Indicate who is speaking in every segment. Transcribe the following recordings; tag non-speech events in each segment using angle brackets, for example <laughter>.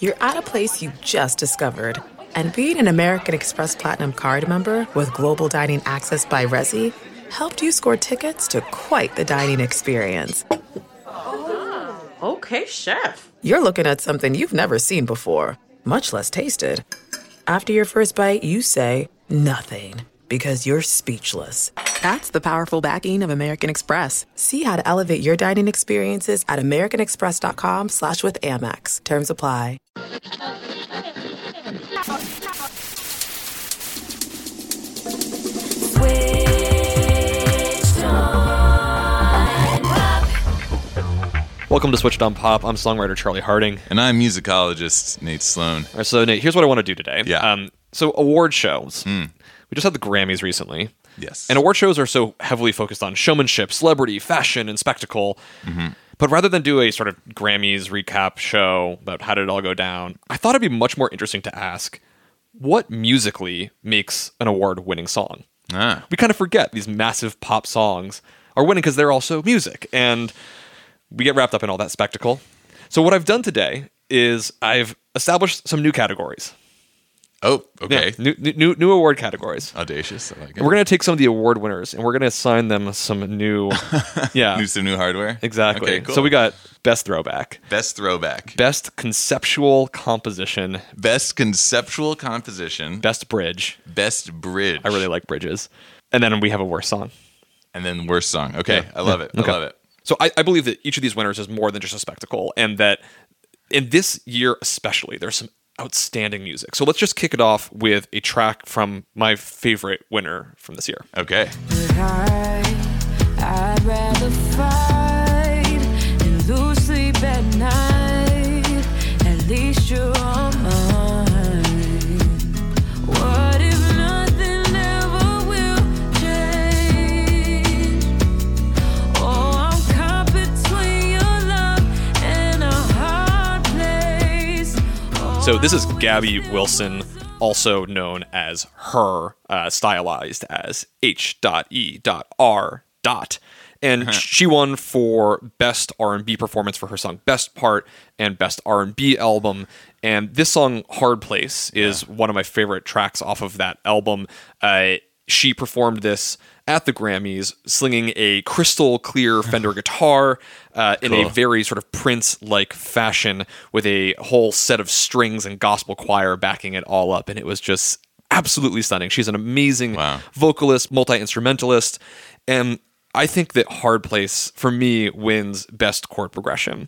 Speaker 1: you're at a place you just discovered. And being an American Express Platinum card member with global dining access by Resy helped you score tickets to quite the dining experience.
Speaker 2: Oh, Okay, chef.
Speaker 1: You're looking at something you've never seen before, much less tasted. After your first bite, you say nothing because you're speechless. That's the powerful backing of American Express. See how to elevate your dining experiences at americanexpress.com slash with Amex. Terms apply.
Speaker 3: Welcome to Switched on Pop. I'm songwriter Charlie Harding.
Speaker 4: And I'm musicologist Nate Sloan.
Speaker 3: All right, so Nate, here's what I want to do today.
Speaker 4: Yeah.
Speaker 3: Um, so award shows. We just had the Grammys recently.
Speaker 4: Yes.
Speaker 3: And award shows are so heavily focused on showmanship, celebrity, fashion, and spectacle. But rather than do a sort of Grammys recap show about how did it all go down, I thought it'd be much more interesting to ask what musically makes an award winning song?
Speaker 4: Ah.
Speaker 3: We kind of forget these massive pop songs are winning because they're also music. And we get wrapped up in all that spectacle. So, what I've done today is I've established some new categories.
Speaker 4: Oh, okay.
Speaker 3: Yeah, new, new, new award categories.
Speaker 4: Audacious. I like it.
Speaker 3: We're going to take some of the award winners and we're going to assign them some new. <laughs> yeah.
Speaker 4: New some new hardware.
Speaker 3: Exactly.
Speaker 4: Okay, cool.
Speaker 3: So we got best throwback,
Speaker 4: best throwback,
Speaker 3: best conceptual composition,
Speaker 4: best conceptual composition,
Speaker 3: best bridge.
Speaker 4: best bridge.
Speaker 3: I really like bridges. And then we have a worst song.
Speaker 4: And then worst song. Okay,
Speaker 3: Yeah.
Speaker 4: I love it.
Speaker 3: Okay.
Speaker 4: I love it.
Speaker 3: So I, I believe that each of these winners is more than just a spectacle, and that in this year especially, there's some outstanding music. So let's just kick it off with a track from my favorite winner from this year.
Speaker 4: Okay.
Speaker 3: So this is Gabby Wilson, also known as her, uh, stylized as H.E.R. Dot. And she won for best R&B performance for her song "Best Part" and best R&B album. And this song "Hard Place" is one of my favorite tracks off of that album. Uh, she performed this at the Grammys, slinging a crystal clear <sighs> Fender guitar uh, in a very sort of Prince like fashion with a whole set of strings and gospel choir backing it all up. And it was just absolutely stunning. She's an amazing
Speaker 4: Wow.
Speaker 3: vocalist, multi instrumentalist. And I think that Hard Place, for me, wins best chord progression.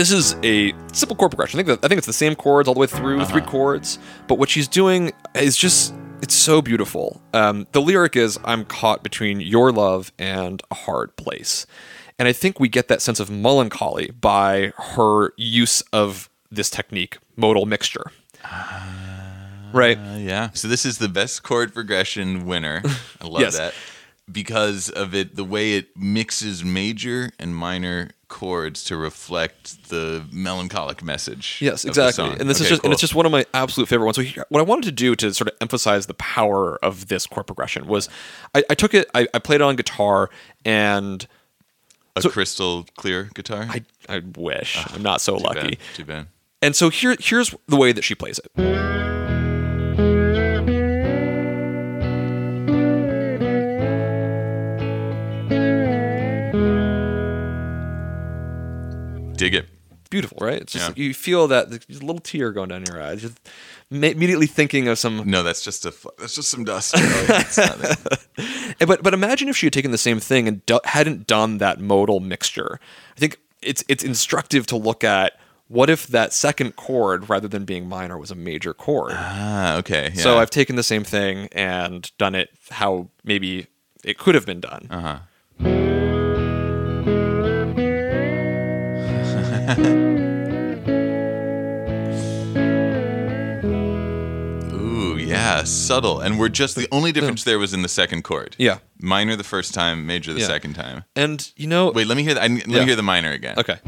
Speaker 3: This is a simple chord progression. I think that, I think it's the same chords all the way through, three chords. But what she's doing is just it's so beautiful. Um, the lyric is "I'm caught between your love and a hard place," and I think we get that sense of melancholy by her use of this technique, modal mixture. right?
Speaker 4: Uh, yeah. So this is the best chord progression winner. <laughs> I love
Speaker 3: Yes.
Speaker 4: that. Because of it, the way it mixes major and minor chords to reflect the melancholic message.
Speaker 3: Yes, exactly. And this is
Speaker 4: Okay,
Speaker 3: just and it's just one of my absolute favorite ones. So here, what I wanted to do to sort of emphasize the power of this chord progression was I, I took it, I, I played it on guitar, and
Speaker 4: a
Speaker 3: so-
Speaker 4: crystal clear guitar.
Speaker 3: I I wish ah, I'm not so
Speaker 4: Too
Speaker 3: lucky.
Speaker 4: bad. Too bad.
Speaker 3: And so here here's the way that she plays it. Beautiful, right? It's just
Speaker 4: Yeah.
Speaker 3: you feel that there's a little tear going down your eyes. Just immediately thinking of some
Speaker 4: No, that's just a. That's just some dust. <laughs>
Speaker 3: Eh, But but imagine if she had taken the same thing and do- hadn't done that modal mixture. I think it's it's instructive to look at what if that second chord, rather than being minor, was a major chord.
Speaker 4: ah, okay. Yeah.
Speaker 3: So I've taken the same thing and done it how maybe it could have been done.
Speaker 4: Uh-huh. <laughs> Ooh, yeah, subtle. And we're just the only difference there was in the second chord.
Speaker 3: Yeah.
Speaker 4: Minor the first time, major the
Speaker 3: Yeah.
Speaker 4: second time.
Speaker 3: And you know,
Speaker 4: Wait, let me hear that. Let
Speaker 3: Yeah.
Speaker 4: me hear the minor again.
Speaker 3: okay,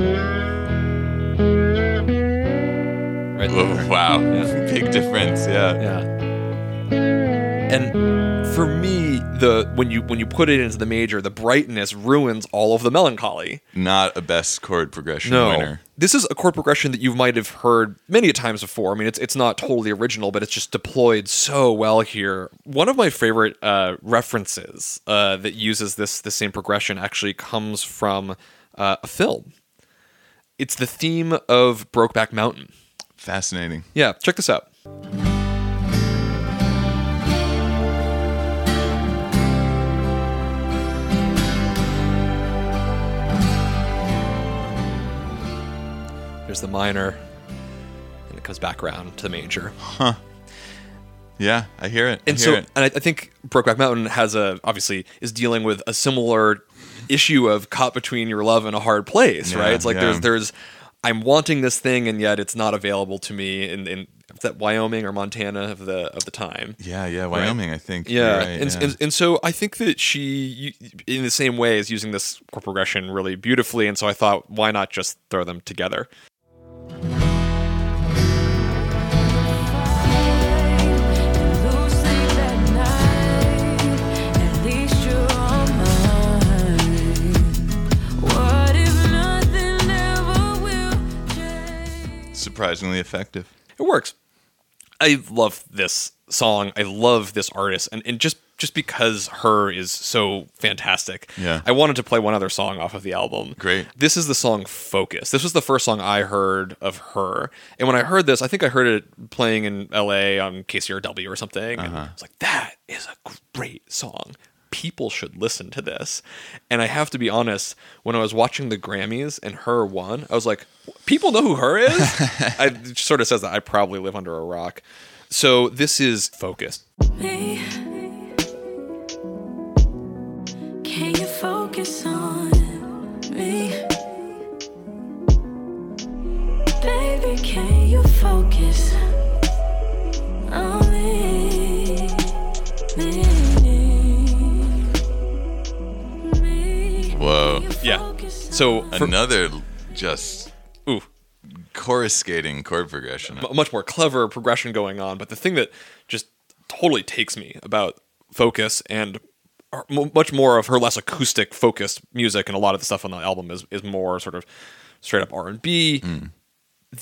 Speaker 3: right
Speaker 4: Oh,
Speaker 3: there.
Speaker 4: wow.
Speaker 3: Yeah. <laughs>
Speaker 4: Big difference. Yeah.
Speaker 3: Yeah. And for me, the when you when you put it into the major, the brightness ruins all of the melancholy.
Speaker 4: Not a best chord progression
Speaker 3: No,
Speaker 4: winner.
Speaker 3: this is a chord progression that you might have heard many a times before. I mean, it's it's not totally original, but it's just deployed so well here. One of my favorite uh, references uh, that uses this the same progression actually comes from uh, a film. It's the theme of Brokeback Mountain.
Speaker 4: Fascinating.
Speaker 3: Yeah, check this out. There's the minor, and it comes back around to the major. Huh.
Speaker 4: Yeah, I hear it.
Speaker 3: And
Speaker 4: I
Speaker 3: so,
Speaker 4: it.
Speaker 3: and I, I think Brokeback Mountain has a obviously is dealing with a similar issue of caught between your love and a hard place,
Speaker 4: Yeah,
Speaker 3: right? It's like
Speaker 4: yeah.
Speaker 3: there's there's I'm wanting this thing and yet it's not available to me in in that Wyoming or Montana of the of the time.
Speaker 4: Yeah, yeah, Wyoming. I think.
Speaker 3: Yeah,
Speaker 4: right,
Speaker 3: and,
Speaker 4: yeah.
Speaker 3: And, and so I think that she, in the same way, is using this chord progression really beautifully. And so I thought, why not just throw them together?
Speaker 4: Surprisingly effective.
Speaker 3: It works. I love this song. I love this artist, and, and just just because her is so fantastic.
Speaker 4: Yeah.
Speaker 3: I wanted to play one other song off of the album.
Speaker 4: Great.
Speaker 3: This is the song "Focus." This was the first song I heard of her, and when I heard this, I think I heard it playing in L.A. on KCRW or something. And uh-huh. I was like, "That is a great song." People should listen to this. And I have to be honest, when I was watching the Grammys and her won, I was like, people know who her is? <laughs> I it sort of says that I probably live under a rock. So this is Focus.
Speaker 5: me. Can you focus on me? Baby, can you focus on
Speaker 3: Yeah. So for,
Speaker 4: Another just
Speaker 3: ooh,
Speaker 4: coruscating chord progression.
Speaker 3: a much more clever progression going on. But the thing that just totally takes me about Focus and her- m- much more of her less acoustic focused music and a lot of the stuff on the album is, is more sort of straight up R&B. Hmm.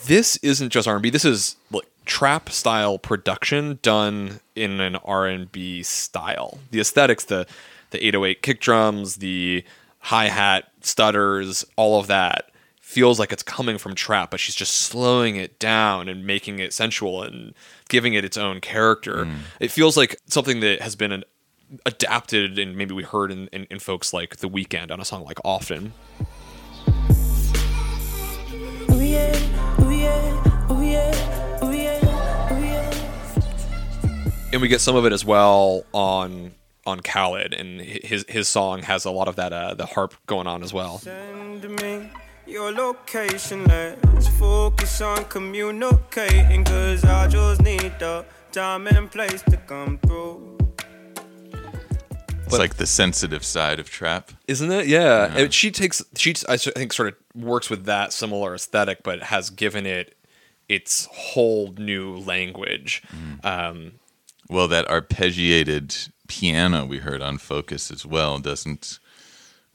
Speaker 3: This isn't just R&B. This is like trap style production done in an R&B style. The aesthetics, the the 808 kick drums, the hi-hat stutters, all of that feels like it's coming from trap, but she's just slowing it down and making it sensual and giving it its own character. Mm. It feels like something that has been an, adapted and maybe we heard in, in, in folks like The Weeknd on a song like Often.
Speaker 5: Ooh yeah, ooh yeah, ooh yeah, ooh yeah, ooh yeah.
Speaker 3: and we get some of it as well on on Khalid, and his his song has a lot of that uh, the harp going on as well.
Speaker 2: Send me your location. Let's focus on communicating. Cause I just need the time and place to come through.
Speaker 4: It's like the sensitive side of trap.
Speaker 3: Isn't it? Yeah. And she takes she I think sort of works with that similar aesthetic, but has given it its whole new language. Um,
Speaker 4: Well, that arpeggiated piano we heard on Focus as well doesn't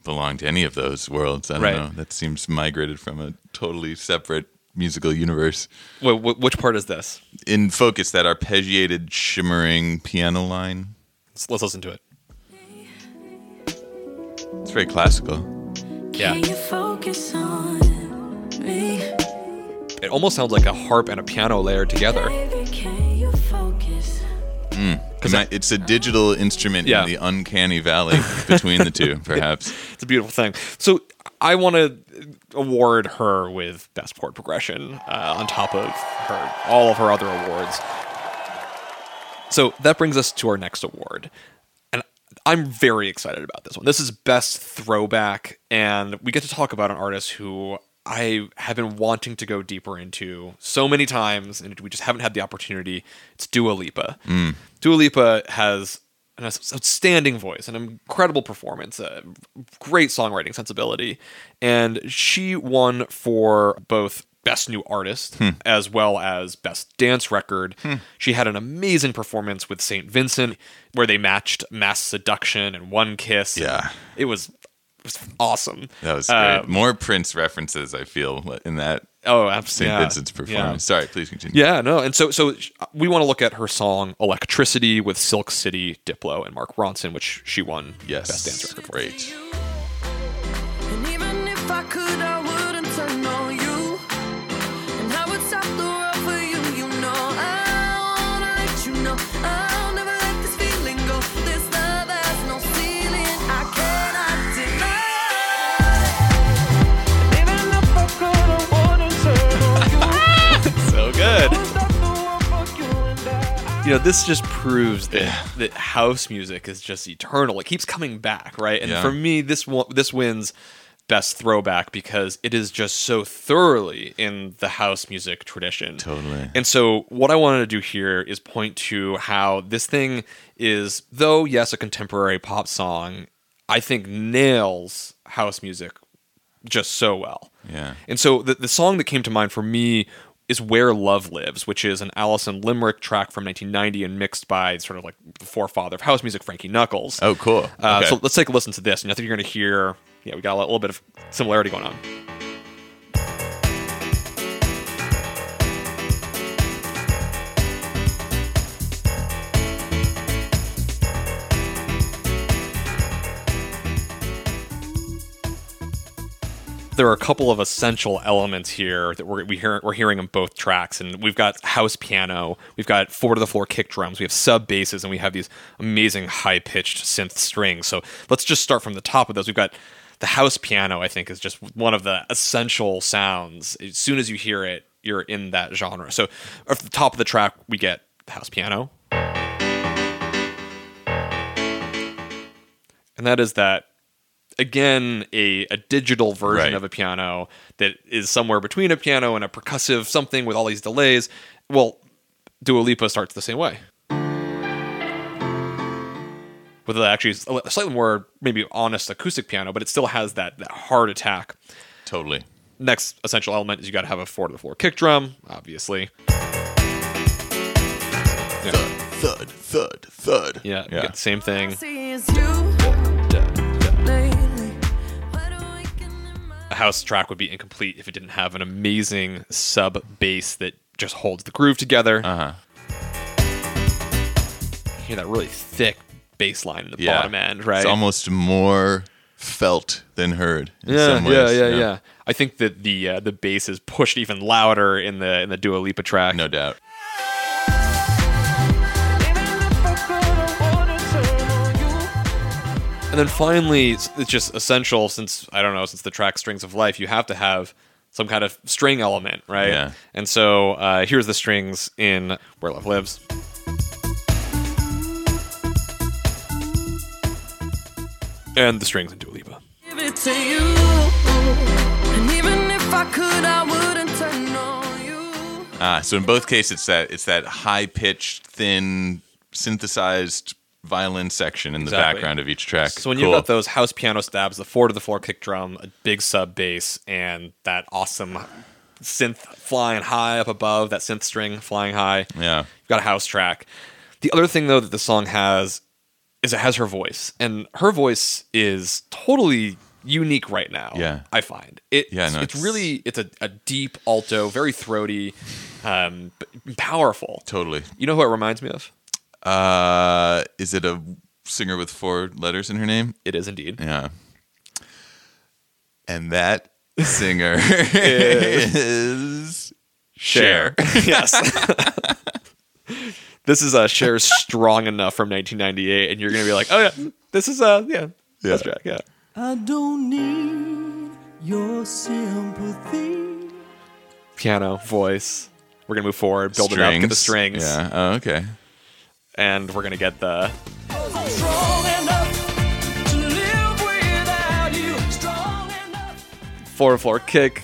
Speaker 4: belong to any of those worlds. I don't
Speaker 3: Right.
Speaker 4: know. That seems migrated from a totally separate musical universe.
Speaker 3: wh- wh- which part is this?
Speaker 4: In Focus, that arpeggiated, shimmering piano line,
Speaker 3: Let's, let's listen to it.
Speaker 4: it's very classical.
Speaker 3: Yeah.
Speaker 5: Can you focus on me?
Speaker 3: It almost sounds like a harp and a piano layered together.
Speaker 5: Baby,
Speaker 4: hmm. It's a digital instrument
Speaker 3: Yeah.
Speaker 4: in the uncanny valley between the two, <laughs> perhaps.
Speaker 3: It's a beautiful thing. So I want to award her with best chord progression uh, on top of her all of her other awards. So that brings us to our next award, and I'm very excited about this one. This is best throwback, and we get to talk about an artist who I have been wanting to go deeper into so many times, and we just haven't had the opportunity. It's Dua Lipa. Mm. Dua Lipa has an outstanding voice, an incredible performance, a great songwriting sensibility, and she won for both Best New Artist hmm. as well as Best Dance Record. Hmm. She had an amazing performance with St. Vincent where they matched Masseduction and One Kiss.
Speaker 4: Yeah.
Speaker 3: It was, was awesome.
Speaker 4: That was great.
Speaker 3: Uh,
Speaker 4: More Prince references, I feel, in that
Speaker 3: oh,
Speaker 4: St.
Speaker 3: absolutely.
Speaker 4: Vincent's performance. Sorry, please continue.
Speaker 3: Yeah, no, and so so we want to look at her song "Electricity" with Silk City, Diplo, and Mark Ronson, which she won
Speaker 4: Yes.
Speaker 3: Best Dance Record for.
Speaker 4: Great.
Speaker 5: You know, this
Speaker 3: just proves that that house music is just eternal. It keeps coming back, right? And
Speaker 4: Yeah.
Speaker 3: for me, this one, this wins best throwback because it is just so thoroughly in the house music tradition.
Speaker 4: Totally.
Speaker 3: And so, what I wanted to do here is point to how this thing is, though, yes, a contemporary pop song, I think nails house music just so well.
Speaker 4: Yeah.
Speaker 3: And so, the, the song that came to mind for me is Where Love Lives, which is an Alison Limerick track from 1990 and mixed by sort of like the forefather of house music, Frankie Knuckles.
Speaker 4: Oh, cool.
Speaker 3: Uh,
Speaker 4: Okay.
Speaker 3: So let's take a listen to this, and I think you're going to hear, yeah, we got a little bit of similarity going on. There are a couple of essential elements here that we're we hear, we're hearing in both tracks, and we've got house piano, we've got four to the floor kick drums, we have sub basses, and we have these amazing high pitched synth strings. So let's just start from the top of those. We've got the house piano. I think is just one of the essential sounds. As soon as you hear it, you're in that genre. So at the top of the track, we get the house piano, and that is that again a, a digital version
Speaker 4: Right.
Speaker 3: of a piano that is somewhere between a piano and a percussive something with all these delays. Well, Dua Lipa starts the same way. With actually a slightly more maybe honest acoustic piano, but it still has that, that heart attack.
Speaker 4: totally.
Speaker 3: Next essential element is you got to have a four to the floor kick drum, obviously.
Speaker 4: Thud, thud, thud, thud.
Speaker 3: Yeah, you
Speaker 4: Yeah.
Speaker 3: get the same thing. House track would be incomplete if it didn't have an amazing sub bass that just holds the groove together.
Speaker 4: Uh-huh.
Speaker 3: You hear that really thick bass line in the
Speaker 4: Yeah.
Speaker 3: bottom end, right?
Speaker 4: It's almost more felt than heard in
Speaker 3: yeah,
Speaker 4: some ways.
Speaker 3: yeah, yeah, yeah. I think that the uh, the bass is pushed even louder in the in the Dua Lipa track.
Speaker 4: No doubt.
Speaker 3: And then finally, it's it's just essential since I don't know, since the track Strings of Life, you have to have some kind of string element, right?
Speaker 4: Yeah.
Speaker 3: And so uh, here's the strings in Where Love Lives. And the strings in Dua Lipa.
Speaker 5: give it to you. And even if I could, I wouldn't turn on you.
Speaker 4: Ah, so in both cases, it's that it's that high pitched, thin, synthesized violin section in the background of each track.
Speaker 3: So when
Speaker 4: cool.
Speaker 3: you've got those house piano stabs, the four to the four kick drum, a big sub bass, and that awesome synth flying high up above, that synth string flying high,
Speaker 4: yeah,
Speaker 3: you've got a house track. The other thing though that the song has is it has her voice, and her voice is totally unique right now.
Speaker 4: Yeah.
Speaker 3: I find it.
Speaker 4: Yeah, no,
Speaker 3: it's,
Speaker 4: it's-
Speaker 3: really it's a, a deep alto, very throaty, um, powerful.
Speaker 4: totally.
Speaker 3: You know who it reminds me of?
Speaker 4: Uh, is it a singer with four letters in her name?
Speaker 3: It is indeed.
Speaker 4: Yeah. And that singer <laughs> is Cher. <laughs>
Speaker 3: yes. <laughs> this is uh, Cher's "Strong Enough" from 1998, and you're gonna be like, "Oh yeah, this is uh yeah,
Speaker 4: Yeah.
Speaker 3: that's track, yeah."
Speaker 6: I don't need your sympathy.
Speaker 3: Piano, voice. We're gonna move forward, build it up, get the strings,
Speaker 4: Yeah. Oh, okay.
Speaker 3: And we're gonna get the
Speaker 6: Strong enough to live without you. Strong enough.
Speaker 3: four kick,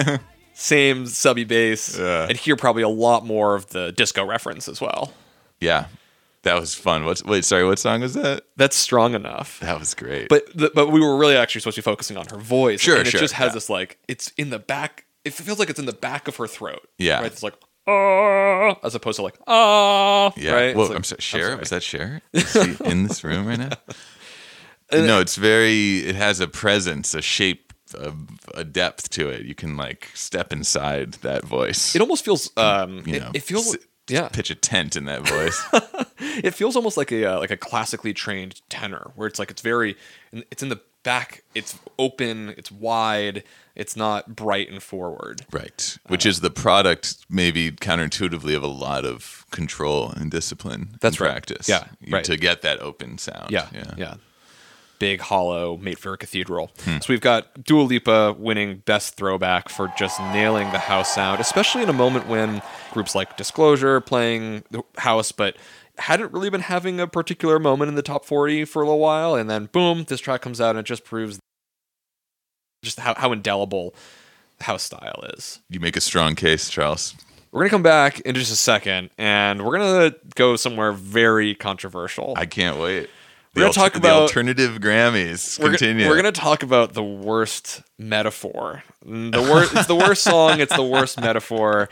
Speaker 3: <laughs> same subby bass,
Speaker 4: Yeah.
Speaker 3: and here probably a lot more of the disco reference as well.
Speaker 4: Yeah. That was fun. What's wait, sorry, what song was that?
Speaker 3: That's strong enough.
Speaker 4: That was great.
Speaker 3: But the, but we were really actually supposed to be focusing on her voice.
Speaker 4: Sure,
Speaker 3: and it just has
Speaker 4: yeah.
Speaker 3: this like it's in the back it feels like it's in the back of her throat.
Speaker 4: Yeah.
Speaker 3: right. It's like ah, as opposed to like ah.
Speaker 4: Yeah.
Speaker 3: right.
Speaker 4: Well,
Speaker 3: like-
Speaker 4: I'm sorry. Cher,
Speaker 3: sorry.
Speaker 4: is that Cher? <laughs> Is he in this room right now? <laughs> no, it's very. It has a presence, a shape, a, a depth to it. You can like step inside that voice.
Speaker 3: It almost feels. Um,
Speaker 4: you
Speaker 3: it,
Speaker 4: know,
Speaker 3: it feels. yeah.
Speaker 4: pitch a tent in that voice. <laughs>
Speaker 3: It feels almost like a uh, like a classically trained tenor, where it's like it's very, it's in the back, it's open, it's wide, it's not bright and forward.
Speaker 4: right. Which is the product, maybe counterintuitively, of a lot of control and discipline.
Speaker 3: That's
Speaker 4: and
Speaker 3: right.
Speaker 4: Practice.
Speaker 3: Yeah, right.
Speaker 4: To get that open sound.
Speaker 3: Yeah, yeah. Big hollow made for a Cathedral.
Speaker 4: Hmm.
Speaker 3: So we've got Dua Lipa winning Best Throwback for just nailing the house sound, especially in a moment when groups like Disclosure playing the house, but hadn't really been having a particular moment in the top 40 for a little while. And then boom, this track comes out and it just proves just how, how indelible house style is.
Speaker 4: You make a strong case, Charles.
Speaker 3: We're going to come back in just a second and we're going to go somewhere very controversial.
Speaker 4: I can't wait.
Speaker 3: We're gonna talk
Speaker 4: the
Speaker 3: about-
Speaker 4: alternative Grammys.
Speaker 3: we're, go-
Speaker 4: Continue.
Speaker 3: we're gonna talk about the worst metaphor. The worst. it's the worst song. It's the worst metaphor.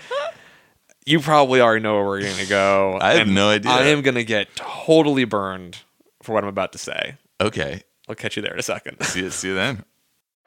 Speaker 3: You probably already know where we're gonna go.
Speaker 4: I have no idea.
Speaker 3: I am gonna get totally burned for what I'm about to say.
Speaker 4: Okay.
Speaker 3: I'll catch you there in a second.
Speaker 4: See you. See you then.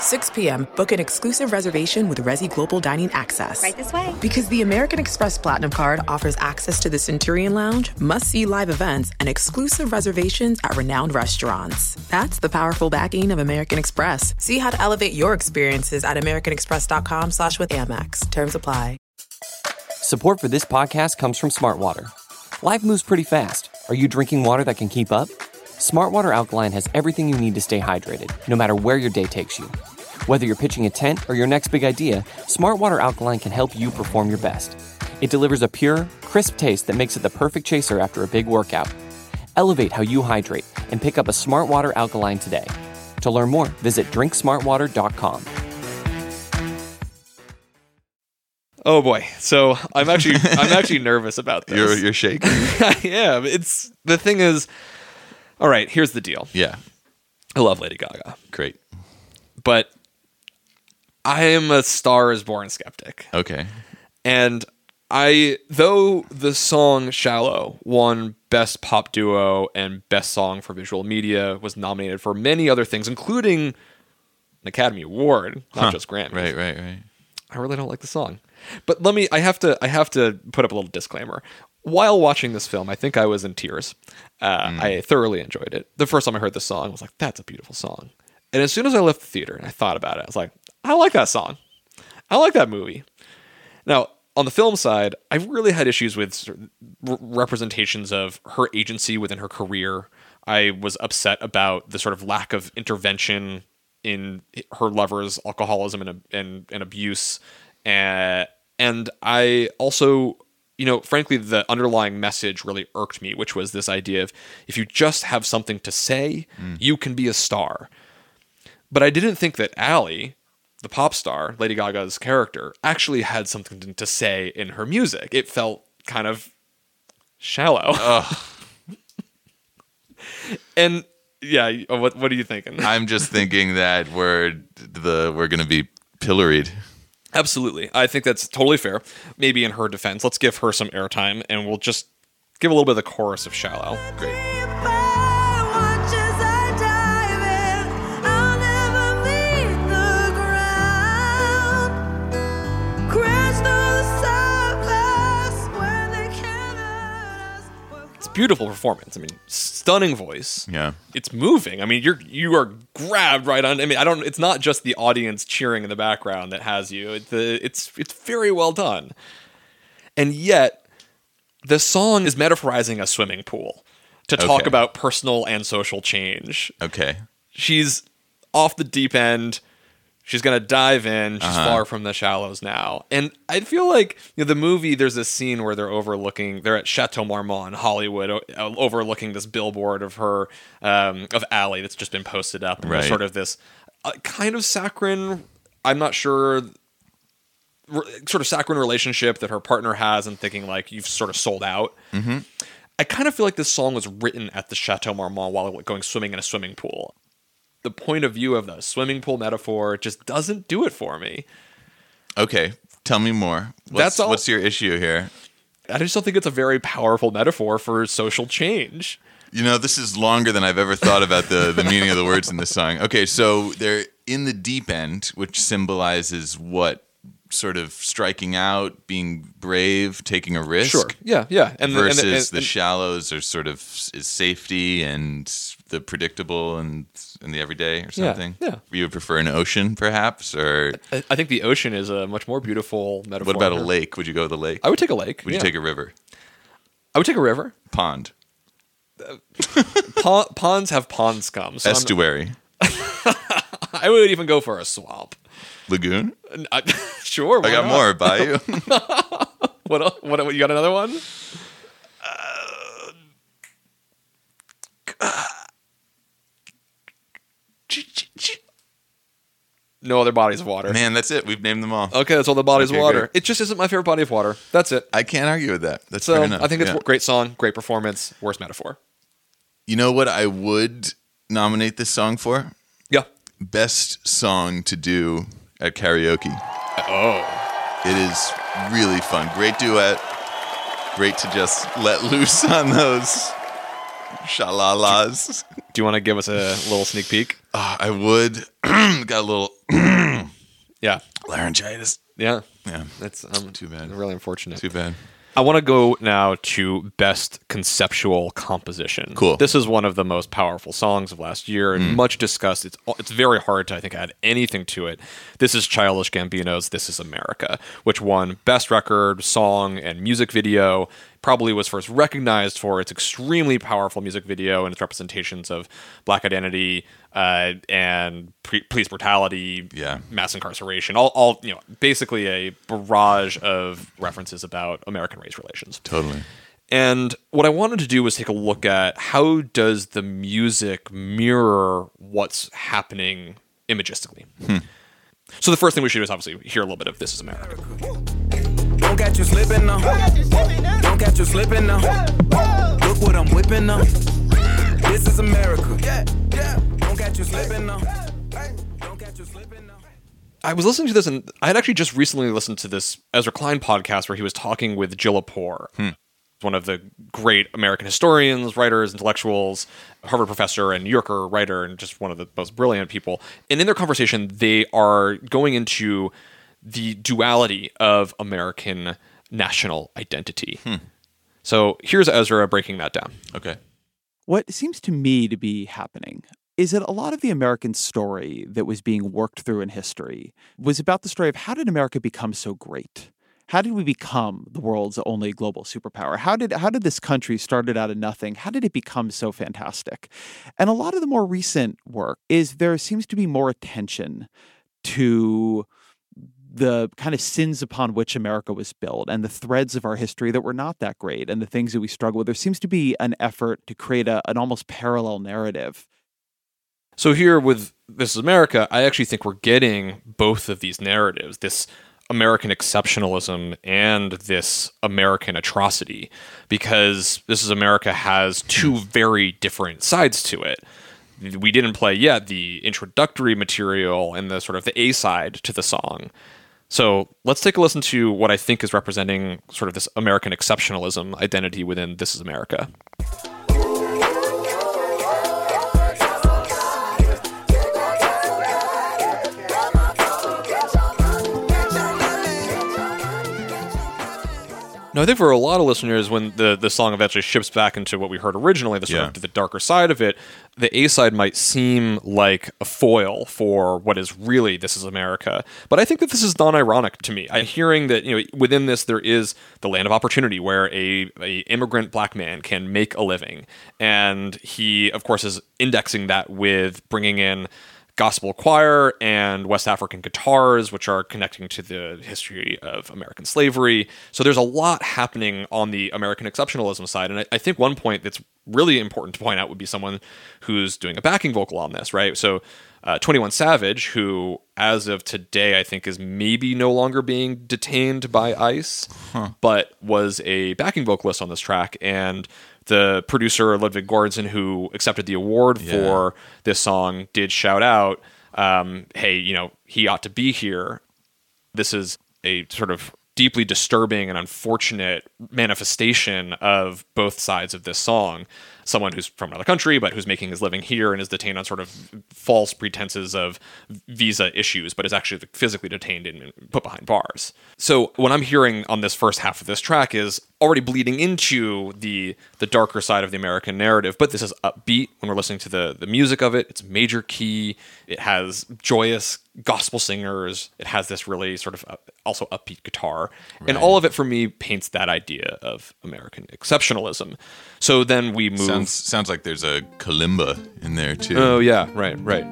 Speaker 1: 6 p.m., book an exclusive reservation with Resy Global Dining Access.
Speaker 7: Right this way.
Speaker 1: Because the American Express Platinum Card offers access to the Centurion Lounge, must see live events, and exclusive reservations at renowned restaurants. That's the powerful backing of American Express. See how to elevate your experiences at AmericanExpress.com slash with Amex. Terms apply.
Speaker 8: Support for this podcast comes from Smartwater. Life moves pretty fast. Are you drinking water that can keep up? Smartwater Alkaline has everything you need to stay hydrated, no matter where your day takes you. Whether you're pitching a tent or your next big idea, Smartwater Alkaline can help you perform your best. It delivers a pure, crisp taste that makes it the perfect chaser after a big workout. Elevate how you hydrate and pick up a Smartwater Alkaline today. To learn more, visit drinksmartwater.com.
Speaker 3: Oh boy. So I'm actually I'm actually nervous about <laughs> this.
Speaker 4: You're you're shaking. <laughs>
Speaker 3: I am. It's the thing is. All right. Here's the deal.
Speaker 4: yeah.
Speaker 3: I love Lady Gaga,
Speaker 4: Great.
Speaker 3: but I am a Star Is Born skeptic.
Speaker 4: Okay.
Speaker 3: And I, though the song Shallow won Best Pop Duo and Best Song for Visual Media, was nominated for many other things, including an Academy Award, not
Speaker 4: Huh.
Speaker 3: just Grammy.
Speaker 4: Right. Right. Right.
Speaker 3: I really don't like the song. But let me I have to I have to put up a little disclaimer. While watching this film, I think I was in tears. Uh, I thoroughly enjoyed it. The first time I heard the song, I was like, "That's a beautiful song." And as soon as I left the theater and I thought about it, I was like, "I like that song. I like that movie." Now, on the film side, I've really had issues with sort of r- representations of her agency within her career. I was upset about the sort of lack of intervention in her lover's alcoholism and and, and abuse, uh, and I also, you know, frankly, the underlying message really irked me, which was this idea of if you just have something to say, mm. you can be a star. But I didn't think that Allie, the pop star, Lady Gaga's character, actually had something to- to say in her music. It felt kind of shallow. <laughs> and yeah, what what are you thinking?
Speaker 4: I'm just thinking that we're the we're gonna be pilloried.
Speaker 3: Absolutely. I think that's totally fair. Maybe in her defense, let's give her some airtime and we'll just give a little bit of the chorus of Shallow.
Speaker 4: Great.
Speaker 3: Beautiful performance. I mean, stunning voice.
Speaker 4: Yeah.
Speaker 3: It's moving. I mean, you're you are grabbed right on. I mean, I don't. It's not just the audience cheering in the background that has you. It, the, it's it's very well done. And yet, the song is metaphorizing a swimming pool to talk
Speaker 4: Okay.
Speaker 3: about personal and social change.
Speaker 4: Okay.
Speaker 3: She's off the deep end. She's gonna dive in. She's
Speaker 4: Uh-huh.
Speaker 3: far from the shallows now, and I feel like you know, the movie. There's this scene where they're overlooking. They're at Chateau Marmont in Hollywood, o- uh, overlooking this billboard of her, um, of Allie that's just been posted up. And
Speaker 4: Right.
Speaker 3: sort of this uh, kind of saccharine. I'm not sure r- sort of saccharine relationship that her partner has and thinking like you've sort of sold out. Mm-hmm. I kind of feel like this song was written at the Chateau Marmont while going swimming in a swimming pool. The point of view of the swimming pool metaphor just doesn't do it for me.
Speaker 4: Okay, tell me more. What's,
Speaker 3: That's all-
Speaker 4: What's your issue here?
Speaker 3: I just don't think it's a very powerful metaphor for social change.
Speaker 4: You know, this is longer than I've ever thought about the, the <laughs> meaning of the words in this song. Okay, so they're in the deep end, which symbolizes what? Sort of striking out, being brave, taking a risk.
Speaker 3: Sure. Yeah. Yeah. And the- and
Speaker 4: Versus
Speaker 3: the, and-
Speaker 4: the shallows are sort of is safety and the predictable and in the everyday or something.
Speaker 3: yeah. yeah.
Speaker 4: You would prefer an ocean, perhaps, or
Speaker 3: I I think the ocean is a much more beautiful metaphor.
Speaker 4: what about a lake? Would you go with a lake?
Speaker 3: I would take a lake.
Speaker 4: Would
Speaker 3: yeah.
Speaker 4: you take a river?
Speaker 3: I would take a river.
Speaker 4: Pond, <laughs>
Speaker 3: Po- ponds have pond scum. So
Speaker 4: estuary, <laughs>
Speaker 3: I would even go for a swamp.
Speaker 4: lagoon.
Speaker 3: I, <laughs> sure.
Speaker 4: I got
Speaker 3: not?
Speaker 4: more. Bayou.
Speaker 3: What, what? What? You got another one? No other bodies of water.
Speaker 4: Man, that's it. We've named them all.
Speaker 3: Okay, that's all the bodies
Speaker 4: Okay,
Speaker 3: of water.
Speaker 4: great.
Speaker 3: It just isn't my favorite body of water. That's it.
Speaker 4: I can't argue with that. That's
Speaker 3: So
Speaker 4: fair enough.
Speaker 3: I think it's
Speaker 4: Yeah.
Speaker 3: a great song, great performance, worst metaphor.
Speaker 4: You know what I would nominate this song for?
Speaker 3: Yeah.
Speaker 4: Best song to do at karaoke.
Speaker 3: Oh.
Speaker 4: It is really fun. Great duet. Great to just let loose on those shalalas.
Speaker 3: Do you want to give us a little sneak peek?
Speaker 4: Ah, I would. <clears throat> Got a little <clears throat>
Speaker 3: Yeah.
Speaker 4: laryngitis.
Speaker 3: Yeah.
Speaker 4: Yeah.
Speaker 3: That's um,
Speaker 4: Too bad.
Speaker 3: Really unfortunate.
Speaker 4: Too bad.
Speaker 3: I want to go now to best conceptual composition.
Speaker 4: Cool.
Speaker 3: This is one of the most powerful songs of last year and much discussed. It's it's very hard to I think add anything to it. This is Childish Gambino's "This Is America," which won best record, song, and music video. Probably was first recognized for its extremely powerful music video and its representations of black identity uh, and pre- police brutality,
Speaker 4: Yeah.
Speaker 3: mass incarceration, all, all you know, basically a barrage of references about American race relations.
Speaker 4: Totally.
Speaker 3: And what I wanted to do was take a look at how does the music mirror what's happening imagistically. So the first thing we should do is obviously hear a little bit of "This Is America."
Speaker 2: Don't catch you slipping now. Don't catch you slipping now. Look what I'm whipping now. This is America. Yeah, yeah. Don't catch you slipping now. Don't catch you slipping now.
Speaker 3: I was listening to this, and I had actually just recently listened to this Ezra Klein podcast where he was talking with Jill Lepore, hmm. one of the great American historians, writers, intellectuals, Harvard professor, and New Yorker writer, and just one of the most brilliant people. And in their conversation, they are going into the duality of American national identity. Hmm. So here's Ezra breaking that down.
Speaker 4: Okay.
Speaker 7: What seems to me to be happening is that a lot of the American story that was being worked through in history was about the story of how did America become so great? How did we become the world's only global superpower? How did how did this country started out of nothing? How did it become so fantastic? And a lot of the more recent work is there seems to be more attention to the kind of sins upon which America was built and the threads of our history that were not that great and the things that we struggle with. There seems to be an effort to create a, an almost parallel narrative.
Speaker 3: So here with This Is America, I actually think we're getting both of these narratives, this American exceptionalism and this American atrocity, because This Is America has two mm-hmm. very different sides to it. We didn't play yet the introductory material and the sort of the A side to the song. So let's take a listen to what I think is representing sort of this American exceptionalism identity within This Is America. No, I think for a lot of listeners, when the, the song eventually shifts back into what we heard originally, the sort
Speaker 4: Yeah.
Speaker 3: of the darker side of it, the A side might seem like a foil for what is really "This Is America." But I think that this is non-ironic to me. I'm hearing that you know within this there is the land of opportunity where a, a immigrant black man can make a living, and he of course is indexing that with bringing in gospel choir and West African guitars, which are connecting to the history of American slavery. So there's a lot happening on the American exceptionalism side. And I, I think one point that's really important to point out would be someone who's doing a backing vocal on this, right? So uh, 21 Savage, who, as of today, I think is maybe no longer being detained by ICE, but was a backing vocalist on this track. And the producer, Ludwig Göransson, who accepted the award
Speaker 4: Yeah.
Speaker 3: for this song, did shout out, um, hey, you know, he ought to be here. This is a sort of deeply disturbing and unfortunate manifestation of both sides of this song. Someone who's from another country, but who's making his living here and is detained on sort of false pretenses of visa issues, but is actually physically detained and put behind bars. So what I'm hearing on this first half of this track is already bleeding into the the darker side of the American narrative, but this is upbeat when we're listening to the the music of it. It's major key. It has joyous gospel singers. It has this really sort of uh, also upbeat guitar, and all of it for me paints that idea of American exceptionalism. So then we move.
Speaker 4: Sounds sounds like there's a kalimba in there too.
Speaker 3: Oh yeah, right, right.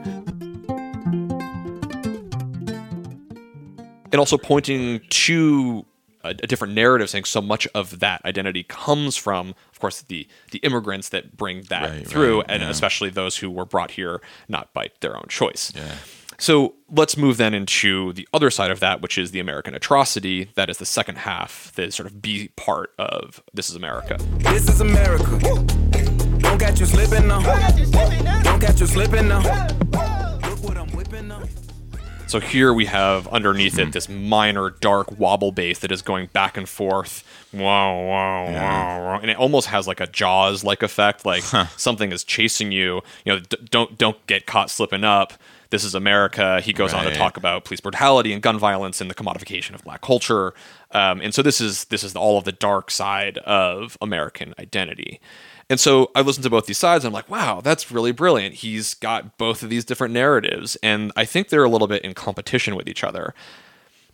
Speaker 3: And also pointing to a, a different narrative, saying so much of that identity comes from, of course, the the immigrants that bring that
Speaker 4: Right,
Speaker 3: through,
Speaker 4: right,
Speaker 3: and
Speaker 4: yeah.
Speaker 3: especially those who were brought here not by their own choice.
Speaker 4: Yeah.
Speaker 3: So let's move then into the other side of that, which is the American atrocity. That is the second half, the sort of B part of This Is America.
Speaker 2: This is America. Don't catch you slipping now. Don't catch you slipping now. Look what I'm whipping now.
Speaker 3: So here we have underneath it this minor dark wobble bass that is going back and forth. Wow, wow, wow, wow. And it almost has like a jaws like effect, like something is chasing you. You know, d- don't don't get caught slipping up. This is America. He goes on to
Speaker 4: Right.
Speaker 3: talk about police brutality and gun violence and the commodification of black culture. Um, and so this is this is all of the dark side of American identity. And so I listened to both these sides and I'm like, wow, that's really brilliant. He's got both of these different narratives. And I think they're a little bit in competition with each other.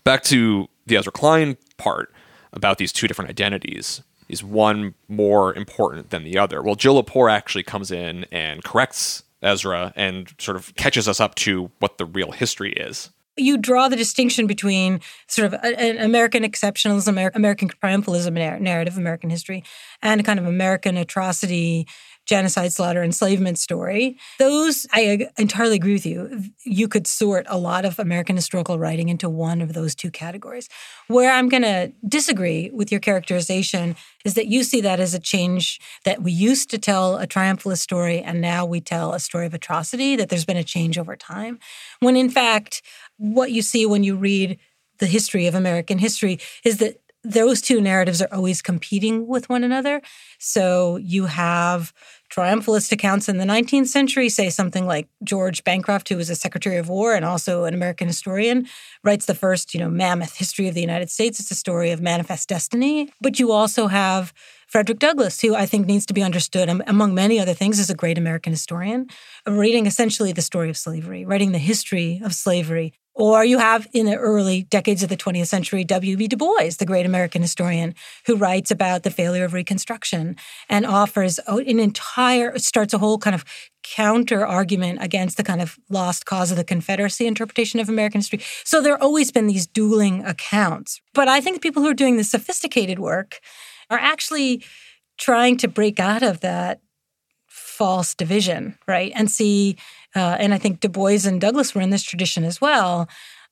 Speaker 3: Back to the Ezra Klein part about these two different identities. Is one more important than the other? Well, Jill Lepore actually comes in and corrects Ezra and sort of catches us up to what the real history is.
Speaker 9: You draw the distinction between sort of an American exceptionalism, American triumphalism nar- narrative, American history, and a kind of American atrocity, genocide, slaughter, enslavement story. Those, I entirely agree with you. You could sort a lot of American historical writing into one of those two categories. Where I'm going to disagree with your characterization is that you see that as a change that we used to tell a triumphalist story and now we tell a story of atrocity, that there's been a change over time. When in fact, what you see when you read the history of American history is that those two narratives are always competing with one another. So you have triumphalist accounts in the 19th century say something like George Bancroft, who was a Secretary of War and also an American historian, writes the first, you know, mammoth history of the United States. It's a story of manifest destiny. But you also have Frederick Douglass, who I think needs to be understood, among many other things, is a great American historian, reading essentially the story of slavery, writing the history of slavery. Or you have in the early decades of the 20th century, W.B. Du Bois, the great American historian, who writes about the failure of Reconstruction and offers an entire, starts a whole kind of counter argument against the kind of lost cause of the Confederacy interpretation of American history. So there have always been these dueling accounts. But I think people who are doing the sophisticated work are actually trying to break out of that false division, right? And see, uh, and I think Du Bois and Douglass were in this tradition as well,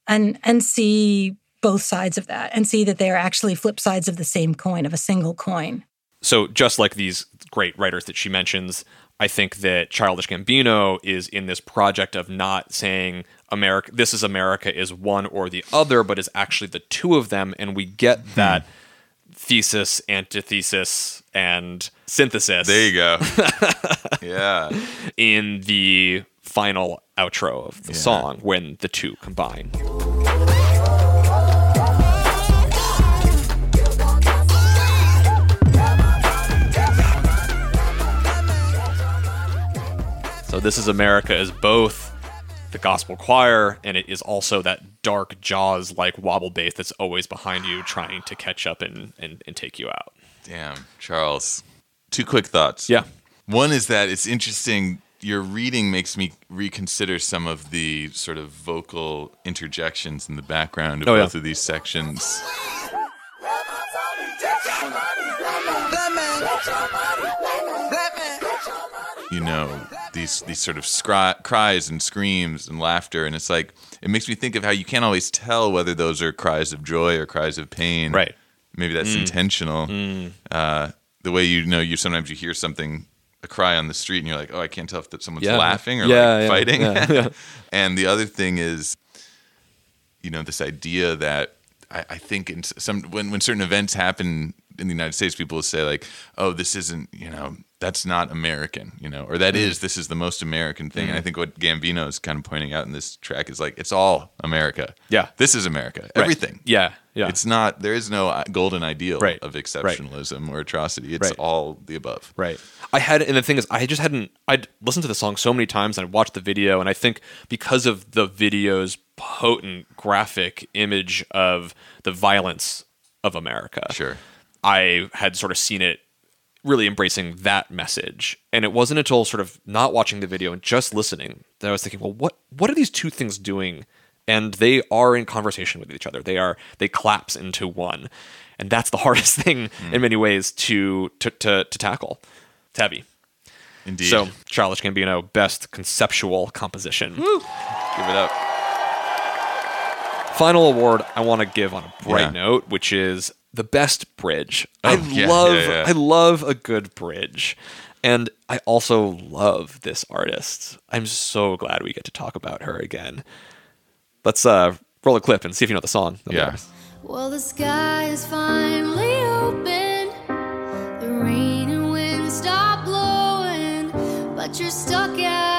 Speaker 9: and and see both sides of that, and see that they are actually flip sides of the same coin, of a single coin.
Speaker 3: So just like these great writers that she mentions, I think that Childish Gambino is in this project of not saying America this is America is one or the other, but is actually the two of them, and we get that thesis, antithesis, and synthesis
Speaker 4: There you go. <laughs> yeah.
Speaker 3: in the final outro of the song when the two combine. So this is America is both the gospel choir and it is also that dark jaws like wobble bass that's always behind you trying to catch up and, and, and take you out.
Speaker 4: Damn, Charles. Two quick thoughts.
Speaker 3: Yeah.
Speaker 4: One is that it's interesting. Your reading makes me reconsider some of the sort of vocal interjections in the background of
Speaker 3: Oh, yeah.
Speaker 4: both of these sections. You know, these these sort of scri- cries and screams and laughter, and it's like it makes me think of how you can't always tell whether those are cries of joy or cries of pain.
Speaker 3: Right.
Speaker 4: Maybe that's intentional. Uh, the way you know you sometimes you hear something a cry on the street and you're like, oh, I can't tell if that someone's
Speaker 3: Yeah.
Speaker 4: laughing or
Speaker 3: Yeah,
Speaker 4: like
Speaker 3: yeah,
Speaker 4: fighting.
Speaker 3: yeah. <laughs>
Speaker 4: and the other thing is, you know, this idea that I, I think in some when when certain events happen in the United States, people will say like, "Oh, this isn't," you know, that's not American, you know, or that
Speaker 3: Mm.
Speaker 4: this is the most American thing. And I think what Gambino is kind of pointing out in this track is like, it's all America.
Speaker 3: Yeah.
Speaker 4: this is America.
Speaker 3: Right.
Speaker 4: Everything.
Speaker 3: Yeah, yeah.
Speaker 4: It's not. There is no uh, golden ideal
Speaker 3: Right.
Speaker 4: of exceptionalism or atrocity. It's
Speaker 3: Right.
Speaker 4: all the above.
Speaker 3: Right. I had, and the thing is, I just hadn't. I'd listened to the song so many times, and I watched the video, and I think because of the video's potent graphic image of the violence of America,
Speaker 4: Sure.
Speaker 3: I had sort of seen it really embracing that message. And it wasn't until sort of not watching the video and just listening that I was thinking, well, what what are these two things doing? And they are in conversation with each other. They are they collapse into one. And that's the <laughs> hardest thing hmm. in many ways to to to, to tackle. It's heavy.
Speaker 4: Indeed.
Speaker 3: So Childish Gambino, best conceptual composition.
Speaker 4: give it up.
Speaker 3: Final award I want to give on a bright
Speaker 4: Yeah.
Speaker 3: note, which is the best bridge. I
Speaker 4: Oh, yeah,
Speaker 3: love
Speaker 4: yeah, yeah.
Speaker 3: I love a good bridge. And I also love this artist. I'm so glad we get to talk about her again. Let's uh roll a clip and see if you know the song.
Speaker 4: Yeah.
Speaker 5: Well, the sky is finally open. The rain and wind stop blowing, but you're stuck out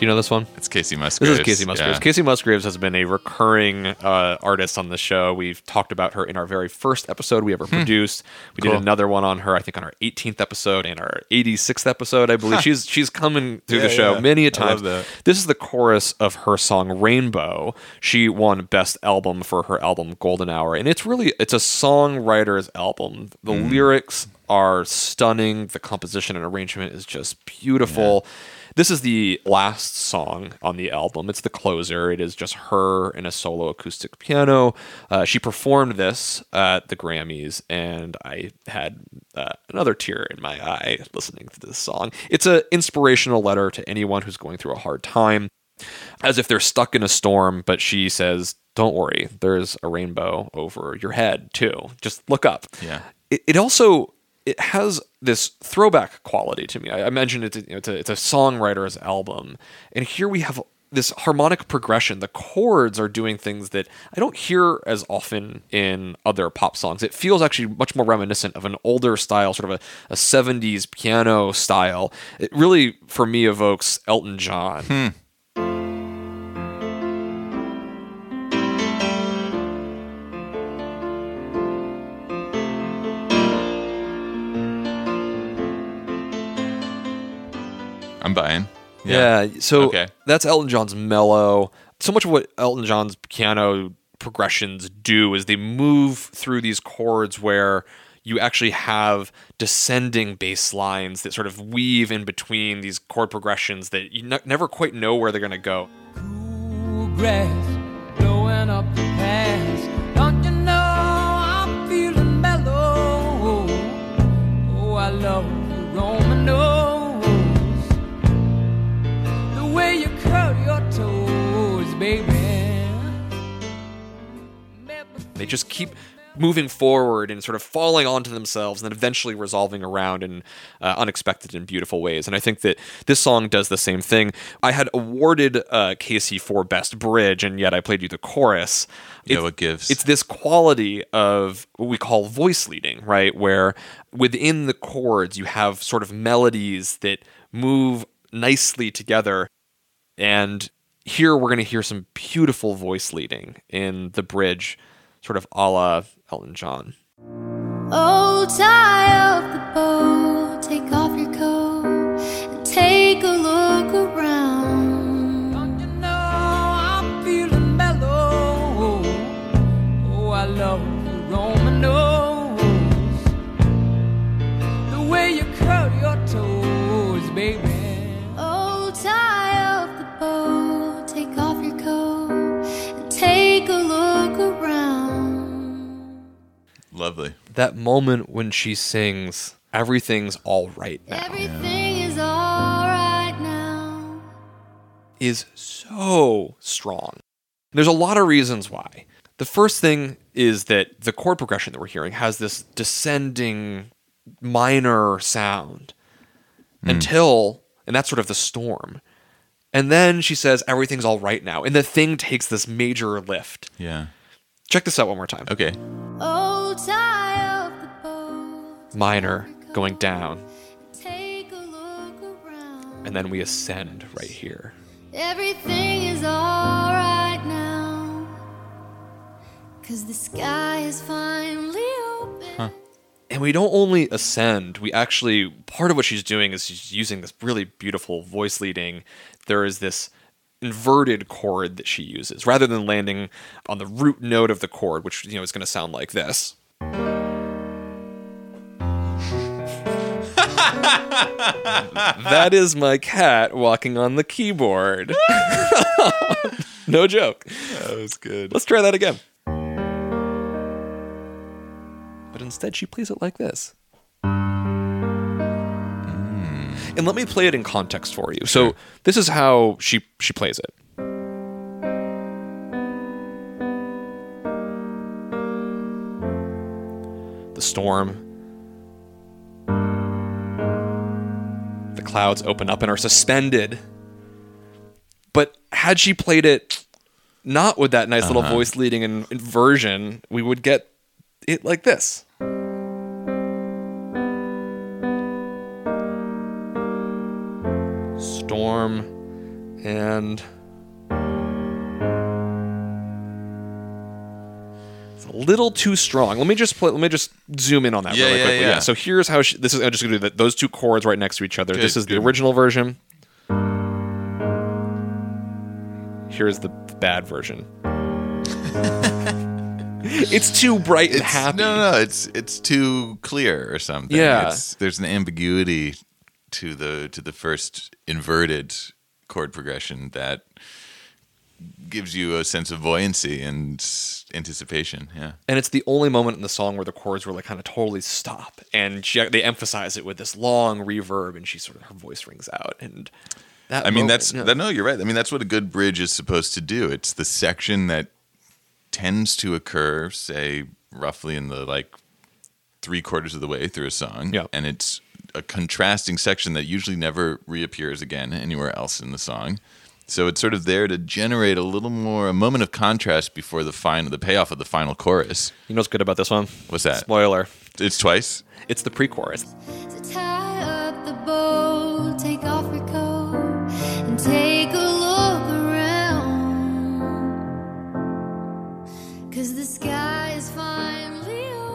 Speaker 3: Do you know this one?
Speaker 4: It's Kacey Musgraves.
Speaker 3: This is Kacey Musgraves.
Speaker 4: Yeah.
Speaker 3: Kacey Musgraves has been a recurring uh, artist on the show. We've talked about her in our very first episode we ever produced. We
Speaker 4: Hmm. Cool.
Speaker 3: did another one on her, I think, on our 18th episode and our 86th episode. I believe she's she's coming through the show
Speaker 4: yeah.
Speaker 3: many a time. This is the chorus of her song Rainbow. She won Best Album for her album Golden Hour, and it's really it's a songwriter's album. The
Speaker 4: Mm.
Speaker 3: lyrics are stunning. The composition and arrangement is just beautiful. This is the last song on the album. It's the closer. It is just her and a solo acoustic piano. Uh, she performed this at the Grammys, and I had uh, another tear in my eye listening to this song. It's an inspirational letter to anyone who's going through a hard time, as if they're stuck in a storm. But she says, "Don't worry, there's a rainbow over your head too. Just look up."
Speaker 4: Yeah.
Speaker 3: It, it also it has this throwback quality to me. I, I mentioned it's a, you know, it's a it's a songwriter's album, and here we have this harmonic progression. The chords are doing things that I don't hear as often in other pop songs. It feels actually much more reminiscent of an older style, sort of a, a 70s piano style. It really, for me, evokes Elton John. Hmm.
Speaker 4: I'm buying.
Speaker 3: Yeah. So
Speaker 4: Okay.
Speaker 3: that's Elton John's mellow. So much of what Elton John's piano progressions do is they move through these chords where you actually have descending bass lines that sort of weave in between these chord progressions that you ne- never quite know where they're going to go.
Speaker 6: Cool
Speaker 3: just keep moving forward and sort of falling onto themselves and then eventually resolving around in uh, unexpected and beautiful ways. And I think that this song does the same thing. I had awarded uh, Kacey for Best Bridge, and yet I played you the chorus.
Speaker 4: Yeah,
Speaker 3: It's-
Speaker 4: what gives?
Speaker 3: It's this quality of what we call voice leading, right? Where within the chords, you have sort of melodies that move nicely together. And here we're going to hear some beautiful voice leading in the bridge, sort of a la Elton John.
Speaker 5: Oh, tie up the bow, take off
Speaker 4: Lovely.
Speaker 3: That moment when she sings, Everything's all right now
Speaker 5: Everything is alright now.
Speaker 3: is so strong. There's a lot of reasons why. The first thing is that the chord progression that we're hearing has this descending minor sound hmm. until, and that's sort of the storm. And then she says, everything's all right now. And the thing takes this major lift.
Speaker 4: Yeah.
Speaker 3: Check this out one more time.
Speaker 4: Okay.
Speaker 5: Tie up the boat.
Speaker 3: Minor going down,
Speaker 5: Take a look around.
Speaker 3: and then we ascend right here.
Speaker 5: Everything is alright now. Cause the sky is finally open.
Speaker 3: And we don't only ascend, we actually, part of what she's doing is she's using this really beautiful voice leading. There is this inverted chord that she uses rather than landing on the root note of the chord, which, you know, is going to sound like this. <laughs> that is my cat walking on the keyboard. <laughs> no joke.
Speaker 4: That was good.
Speaker 3: Let's try that again. But instead, she plays it like this. And let me play it in context for you. So this is how she she plays it. The storm. The clouds open up and are suspended. But had she played it not with that nice little uh-huh. voice leading in, inversion, we would get it like this. And it's a little too strong. Let me just play, let me just zoom in on that
Speaker 4: Yeah,
Speaker 3: really
Speaker 4: yeah,
Speaker 3: quickly.
Speaker 4: yeah.
Speaker 3: So here's how she, this is. I'm just gonna do that. Those two chords right next to each other.
Speaker 4: Good,
Speaker 3: this is the original version. Here's the bad version. <laughs> it's too bright and
Speaker 4: It's,
Speaker 3: happy.
Speaker 4: No, no, no, it's it's too clear or something.
Speaker 3: Yeah.
Speaker 4: It's, there's an ambiguity to the to the first inverted chord progression that gives you a sense of buoyancy and anticipation. Yeah.
Speaker 3: and it's the only moment in the song where the chords really kind of totally stop, and she, they emphasize it with this long reverb, and she sort of her voice rings out, and that.
Speaker 4: I mean,
Speaker 3: moment,
Speaker 4: that's
Speaker 3: yeah.
Speaker 4: that, no, you're right. I mean, that's what a good bridge is supposed to do. It's the section that tends to occur, say, roughly in the like three quarters of the way through a song,
Speaker 3: Yeah.
Speaker 4: and it's a contrasting section that usually never reappears again anywhere else in the song. So it's sort of there to generate a little more a moment of contrast before the final the payoff of the final chorus.
Speaker 3: You know what's good about this one?
Speaker 4: What's that?
Speaker 3: Spoiler.
Speaker 4: It's twice.
Speaker 3: It's the pre-chorus.
Speaker 5: So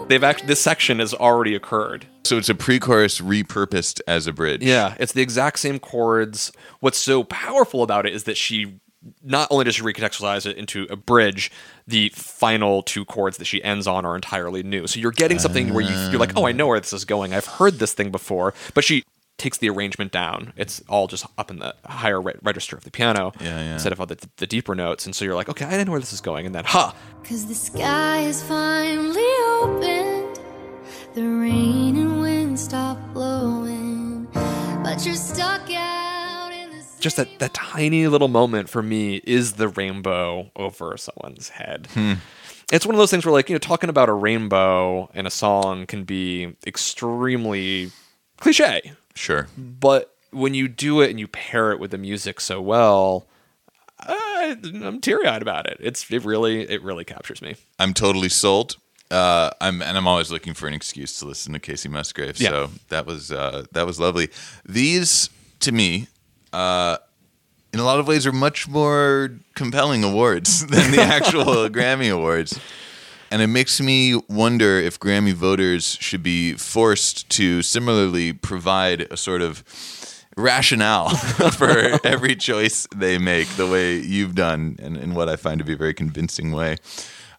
Speaker 3: They've actually this section has already occurred.
Speaker 4: So it's a pre-chorus repurposed as a bridge.
Speaker 3: Yeah, it's the exact same chords. What's so powerful about it is that she not only does she recontextualize it into a bridge, the final two chords that she ends on are entirely new. So you're getting something where you, you're like, oh, I know where this is going. I've heard this thing before. But she takes the arrangement down. It's all just up in the higher re- register of the piano
Speaker 4: Yeah, yeah.
Speaker 3: instead of all the, the deeper notes. And so you're like, okay, I didn't know where this is going. And then, ha,
Speaker 5: Cause the sky is finally opened. The rain and wind stop blowing. But you're stuck out in the
Speaker 3: just that, that tiny little moment for me is the rainbow over someone's head. Hmm. It's one of those things where, like, you know, talking about a rainbow in a song can be extremely cliche,
Speaker 4: Sure.
Speaker 3: but when you do it and you pair it with the music so well, I, I'm teary eyed about it. It's it really it really captures me.
Speaker 4: I'm totally sold. Uh, I'm and I'm always looking for an excuse to listen to Kacey Musgrave.
Speaker 3: Yeah.
Speaker 4: So that was uh, that was lovely. These to me, uh, in a lot of ways, are much more compelling awards <laughs> than the actual <laughs> Grammy awards. And it makes me wonder if Grammy voters should be forced to similarly provide a sort of rationale <laughs> for <laughs> every choice they make, the way you've done, and in what I find to be a very convincing way.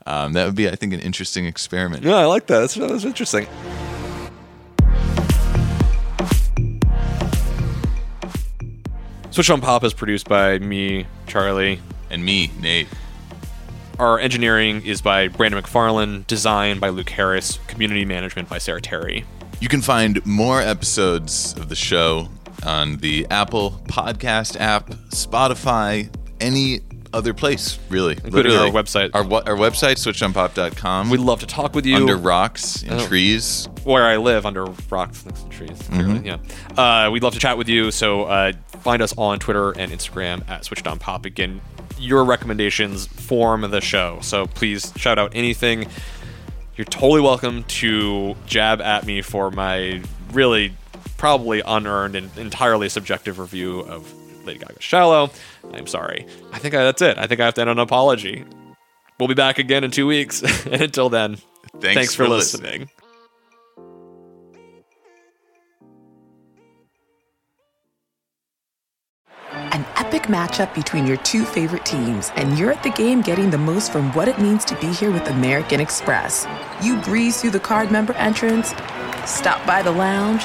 Speaker 4: Um, that would be, I think, an interesting experiment.
Speaker 3: Yeah, I like that. That's, that's interesting. Switched On Pop is produced by me, Charlie.
Speaker 4: And me, Nate.
Speaker 3: Our engineering is by Brandon McFarlane, design by Luke Harris, community management by Sarah Terry.
Speaker 4: You can find more episodes of the show on the Apple Podcast app, Spotify, any other place, really.
Speaker 3: Including
Speaker 4: Literally.
Speaker 3: our website.
Speaker 4: Our, our website, switchedonpop.com.
Speaker 3: We'd love to talk with you.
Speaker 4: Under rocks and
Speaker 3: Oh.
Speaker 4: trees.
Speaker 3: where I live under rocks to trees.
Speaker 4: Mm-hmm.
Speaker 3: Yeah. Uh, we'd love to chat with you. So uh, find us on Twitter and Instagram at Switched On Pop. Again, your recommendations form the show. So please shout out anything. You're totally welcome to jab at me for my really probably unearned and entirely subjective review of Lady Gaga's Shallow. I'm sorry. I think I, that's it. I think I have to end on an apology. We'll be back again in two weeks. <laughs> and until then,
Speaker 4: Thanks
Speaker 3: for,
Speaker 4: for
Speaker 3: listening.
Speaker 1: An epic matchup between your two favorite teams, and you're at the game getting the most from what it means to be here with American Express. You breeze through the card member entrance, stop by the lounge.